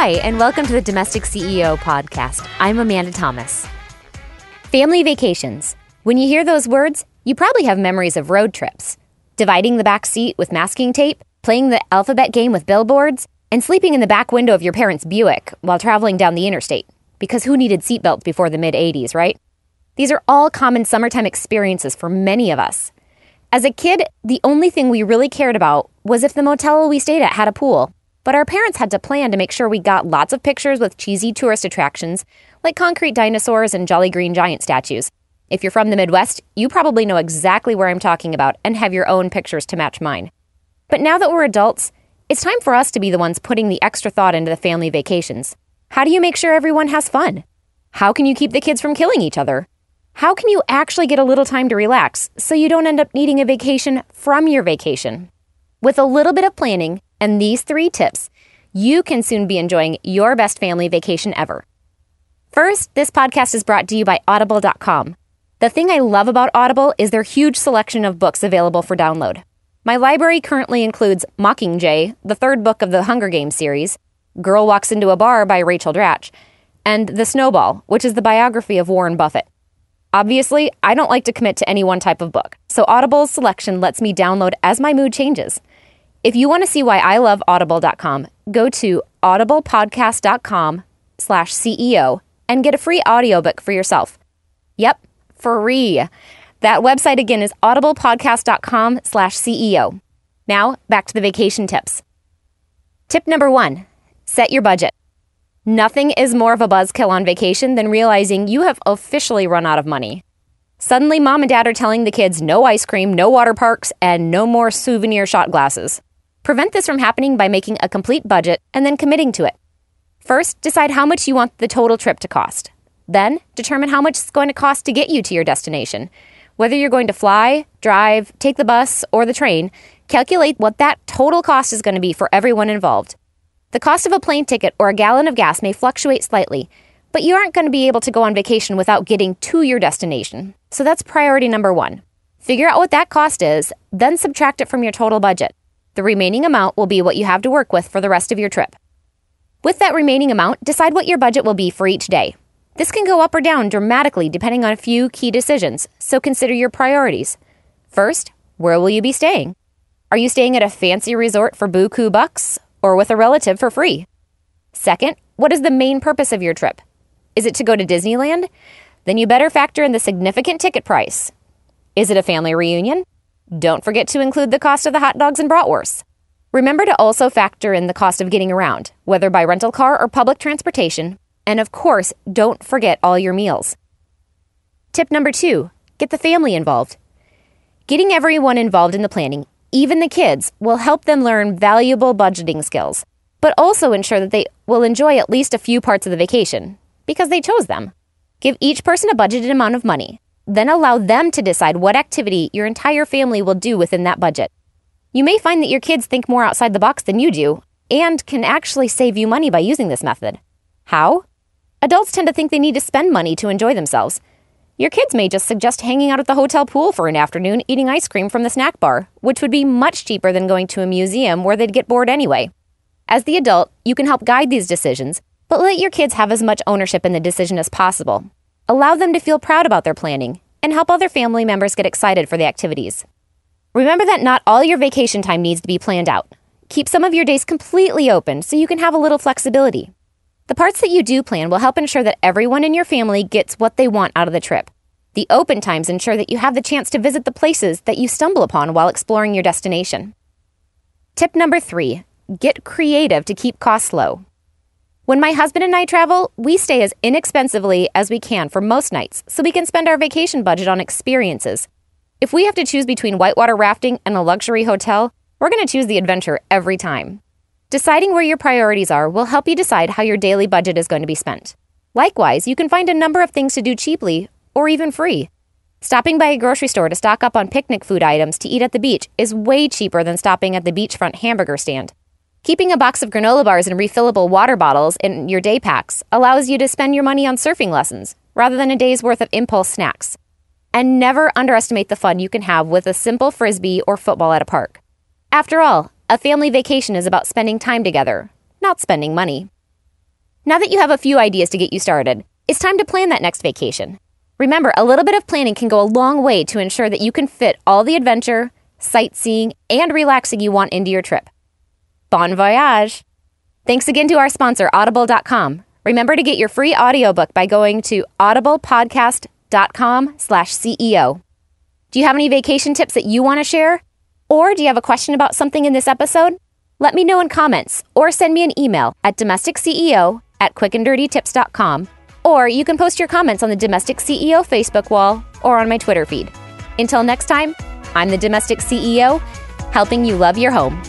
Hi, and welcome to the Domestic CEO podcast. I'm Amanda Thomas. Family vacations. When you hear those words, you probably have memories of road trips, dividing the back seat with masking tape, playing the alphabet game with billboards, and sleeping in the back window of your parents' Buick while traveling down the interstate. Because who needed seatbelts before the mid 80s, right? These are all common summertime experiences for many of us. As a kid, the only thing we really cared about was if the motel we stayed at had a pool. But our parents had to plan to make sure we got lots of pictures with cheesy tourist attractions like concrete dinosaurs and Jolly Green Giant statues. If you're from the Midwest, you probably know exactly where I'm talking about and have your own pictures to match mine. But now that we're adults, it's time for us to be the ones putting the extra thought into the family vacations. How do you make sure everyone has fun? How can you keep the kids from killing each other? How can you actually get a little time to relax so you don't end up needing a vacation from your vacation? With a little bit of planning and these three tips, you can soon be enjoying your best family vacation ever. First, this podcast is brought to you by Audible.com. The thing I love about Audible is their huge selection of books available for download. My library currently includes Mockingjay, the third book of the Hunger Games series, Girl Walks Into a Bar by Rachel Dratch, and The Snowball, which is the biography of Warren Buffett. Obviously, I don't like to commit to any one type of book, so Audible's selection lets me download as my mood changes. If you want to see why I love audible.com, go to audiblepodcast.com slash CEO and get a free audiobook for yourself. Yep, free. That website again is audiblepodcast.com slash CEO. Now, back to the vacation tips. Tip number one, set your budget. Nothing is more of a buzzkill on vacation than realizing you have officially run out of money. Suddenly, mom and dad are telling the kids no ice cream, no water parks, and no more souvenir shot glasses. Prevent this from happening by making a complete budget and then committing to it. First, decide how much you want the total trip to cost. Then, determine how much it's going to cost to get you to your destination. Whether you're going to fly, drive, take the bus, or the train, calculate what that total cost is going to be for everyone involved. The cost of a plane ticket or a gallon of gas may fluctuate slightly, but you aren't going to be able to go on vacation without getting to your destination. So that's priority number one. Figure out what that cost is, then subtract it from your total budget. The remaining amount will be what you have to work with for the rest of your trip. With that remaining amount, decide what your budget will be for each day. This can go up or down dramatically depending on a few key decisions, so consider your priorities. First, where will you be staying? Are you staying at a fancy resort for buku bucks or with a relative for free? Second, what is the main purpose of your trip? Is it to go to Disneyland? Then you better factor in the significant ticket price. Is it a family reunion? Don't forget to include the cost of the hot dogs and bratwursts. Remember to also factor in the cost of getting around, whether by rental car or public transportation. And of course, don't forget all your meals. Tip number two get the family involved. Getting everyone involved in the planning, even the kids, will help them learn valuable budgeting skills, but also ensure that they will enjoy at least a few parts of the vacation because they chose them. Give each person a budgeted amount of money then allow them to decide what activity your entire family will do within that budget. You may find that your kids think more outside the box than you do and can actually save you money by using this method. How? Adults tend to think they need to spend money to enjoy themselves. Your kids may just suggest hanging out at the hotel pool for an afternoon eating ice cream from the snack bar, which would be much cheaper than going to a museum where they'd get bored anyway. As the adult, you can help guide these decisions, but let your kids have as much ownership in the decision as possible. Allow them to feel proud about their planning and help other family members get excited for the activities. Remember that not all your vacation time needs to be planned out. Keep some of your days completely open so you can have a little flexibility. The parts that you do plan will help ensure that everyone in your family gets what they want out of the trip. The open times ensure that you have the chance to visit the places that you stumble upon while exploring your destination. Tip number three get creative to keep costs low. When my husband and I travel, we stay as inexpensively as we can for most nights so we can spend our vacation budget on experiences. If we have to choose between whitewater rafting and a luxury hotel, we're going to choose the adventure every time. Deciding where your priorities are will help you decide how your daily budget is going to be spent. Likewise, you can find a number of things to do cheaply or even free. Stopping by a grocery store to stock up on picnic food items to eat at the beach is way cheaper than stopping at the beachfront hamburger stand. Keeping a box of granola bars and refillable water bottles in your day packs allows you to spend your money on surfing lessons rather than a day's worth of impulse snacks. And never underestimate the fun you can have with a simple frisbee or football at a park. After all, a family vacation is about spending time together, not spending money. Now that you have a few ideas to get you started, it's time to plan that next vacation. Remember, a little bit of planning can go a long way to ensure that you can fit all the adventure, sightseeing, and relaxing you want into your trip. Bon voyage! Thanks again to our sponsor, Audible.com. Remember to get your free audiobook by going to audiblepodcast.com slash CEO. Do you have any vacation tips that you want to share? Or do you have a question about something in this episode? Let me know in comments or send me an email at domesticceo at quickanddirtytips.com. Or you can post your comments on the Domestic CEO Facebook wall or on my Twitter feed. Until next time, I'm the Domestic CEO, helping you love your home.